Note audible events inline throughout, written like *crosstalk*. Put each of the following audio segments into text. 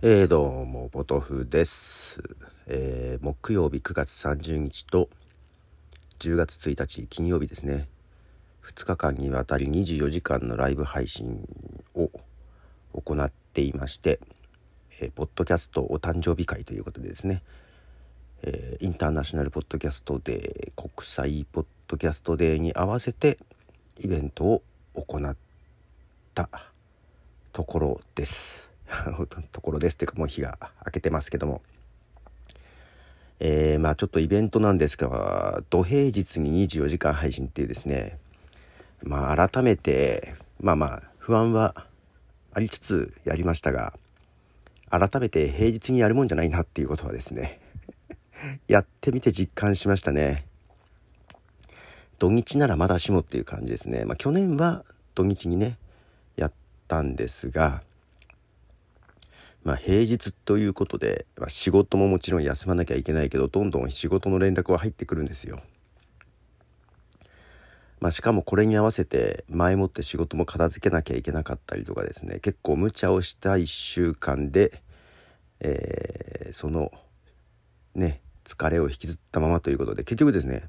えー、どうも、ポトフです。えー、木曜日9月30日と10月1日金曜日ですね。2日間にわたり24時間のライブ配信を行っていまして、えー、ポッドキャストお誕生日会ということでですね、えー、インターナショナルポッドキャストデー、国際ポッドキャストデーに合わせてイベントを行ったところです。*laughs* ところですっていうかもう日が明けてますけども。えー、まあちょっとイベントなんですが、土平日に24時間配信っていうですね、まあ改めて、まあまあ不安はありつつやりましたが、改めて平日にやるもんじゃないなっていうことはですね、*laughs* やってみて実感しましたね。土日ならまだしもっていう感じですね。まあ去年は土日にね、やったんですが、まあ、平日ということで、まあ、仕事ももちろん休まなきゃいけないけどどんどん仕事の連絡は入ってくるんですよ。まあ、しかもこれに合わせて前もって仕事も片付けなきゃいけなかったりとかですね結構無茶をした1週間で、えー、そのね疲れを引きずったままということで結局ですね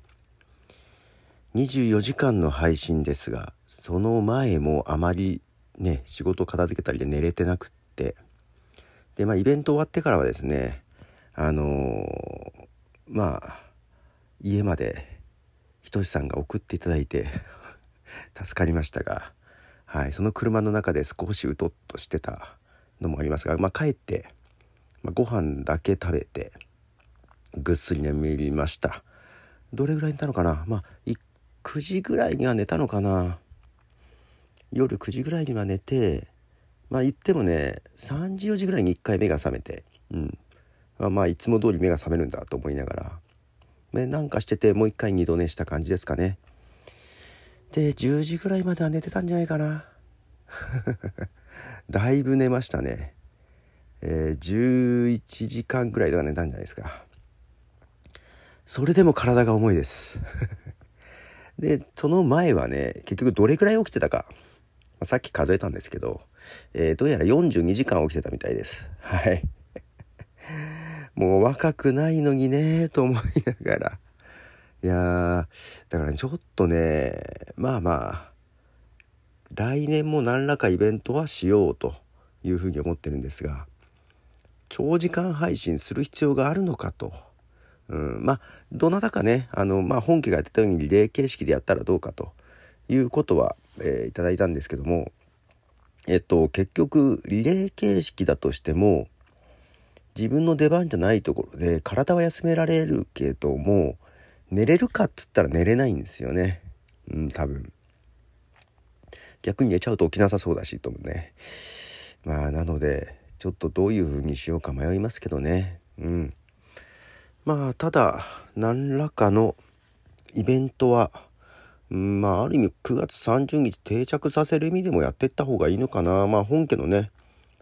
24時間の配信ですがその前もあまりね仕事片付けたりで寝れてなくってで、まあ、イベント終わってからはですね、あのー、まあ、家まで、ひとしさんが送っていただいて *laughs* 助かりましたが、はい、その車の中で少しうとっとしてたのもありますが、まあ、帰って、まあ、ご飯だけ食べて、ぐっすり眠りました。どれぐらい寝たのかな？まあ、9時ぐらいには寝たのかな？夜9時ぐらいには寝て、まあ言ってもね3時4時ぐらいに1回目が覚めてうん。まあまあいつも通り目が覚めるんだと思いながらでなんかしててもう一回二度寝した感じですかね。で10時ぐらいまでは寝てたんじゃないかな。*laughs* だいぶ寝ましたね。えー、11時間ぐらいとか寝たんじゃないですか。それでも体が重いです。*laughs* でその前はね結局どれくらい起きてたかさっき数えたんですけどえー、どうやら42時間起きてたみたいです。はい。*laughs* もう若くないのにねと思いながら。いやー、だから、ちょっとね、まあまあ、来年も何らかイベントはしようというふうに思ってるんですが、長時間配信する必要があるのかと。うん、まあ、どなたかね、あの、まあ、本家がやってたようにリレー形式でやったらどうかということは、えー、いただいたんですけども、えっと、結局、リレー形式だとしても、自分の出番じゃないところで体は休められるけども、寝れるかっつったら寝れないんですよね。うん、多分。逆に寝ちゃうと起きなさそうだし、ともね。まあ、なので、ちょっとどういう風にしようか迷いますけどね。うん。まあ、ただ、何らかのイベントは、まあ、ある意味9月30日定着させる意味でもやっていった方がいいのかな。まあ、本家のね、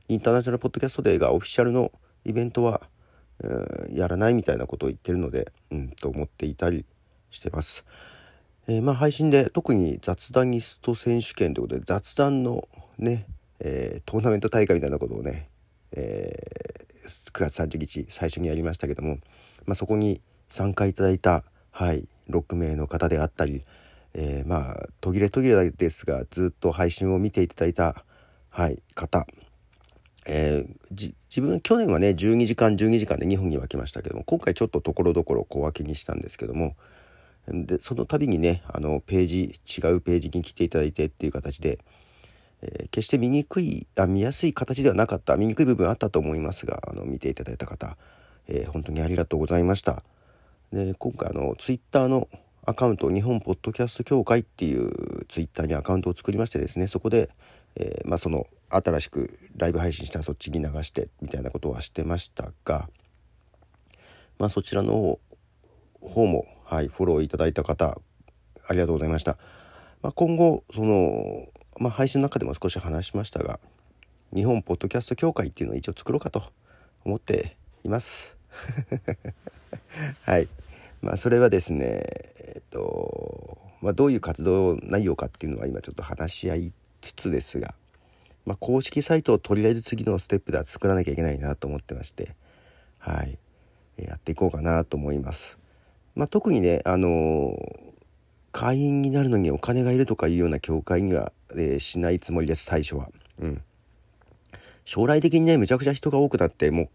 インターナショナルポッドキャストデーがオフィシャルのイベントは、やらないみたいなことを言ってるので、うん、と思っていたりしてます。えー、まあ、配信で特に雑談ニスト選手権ということで、雑談のね、えー、トーナメント大会みたいなことをね、えー、9月30日最初にやりましたけども、まあ、そこに参加いただいた、はい、6名の方であったり、えー、まあ途切れ途切れですがずっと配信を見ていただいた、はい、方、えー、自分去年はね12時間12時間で2本に分けましたけども今回ちょっとところどころ小分けにしたんですけどもでその度にねあのページ違うページに来ていただいてっていう形で、えー、決して見にくいあ見やすい形ではなかった見にくい部分あったと思いますがあの見ていただいた方、えー、本当にありがとうございました。で今回あのツイッターのアカウント日本ポッドキャスト協会っていうツイッターにアカウントを作りましてですねそこで、えー、まあ、その新しくライブ配信したらそっちに流してみたいなことはしてましたが、まあ、そちらの方も、はい、フォローいただいた方ありがとうございました。まあ、今後その、まあ、配信の中でも少し話しましたが日本ポッドキャスト協会っていうのを一応作ろうかと思っています。*laughs* はい。まあそれはですねえっと、まあ、どういう活動内容かっていうのは今ちょっと話し合いつつですがまあ、公式サイトをとりあえず次のステップでは作らなきゃいけないなと思ってましてはいやっていこうかなと思います。まあ、特にねあのー、会員になるのにお金がいるとかいうような教会には、えー、しないつもりです最初は。うん将来的にねむちゃくちゃ人が多くなってもう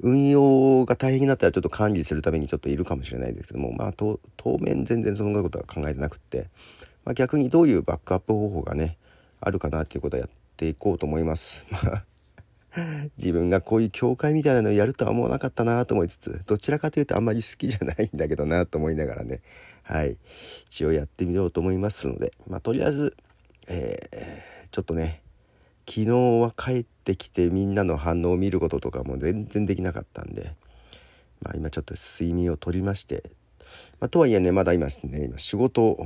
運用が大変になったらちょっと管理するためにちょっといるかもしれないですけどもまあ当面全然そんなことは考えてなくって、まあ、逆にどういうバックアップ方法がねあるかなっていうことはやっていこうと思います。*laughs* 自分がこういう教会みたいなのをやるとは思わなかったなと思いつつどちらかというとあんまり好きじゃないんだけどなと思いながらねはい一応やってみようと思いますのでまあとりあえず、えー、ちょっとね昨日は帰ってきてみんなの反応を見ることとかも全然できなかったんで、まあ、今ちょっと睡眠をとりまして、まあ、とはいえねまだ今ね今仕事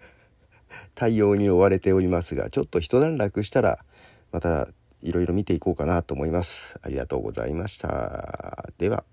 *laughs* 対応に追われておりますがちょっと一段落したらまたいろいろ見ていこうかなと思います。ありがとうございました。では。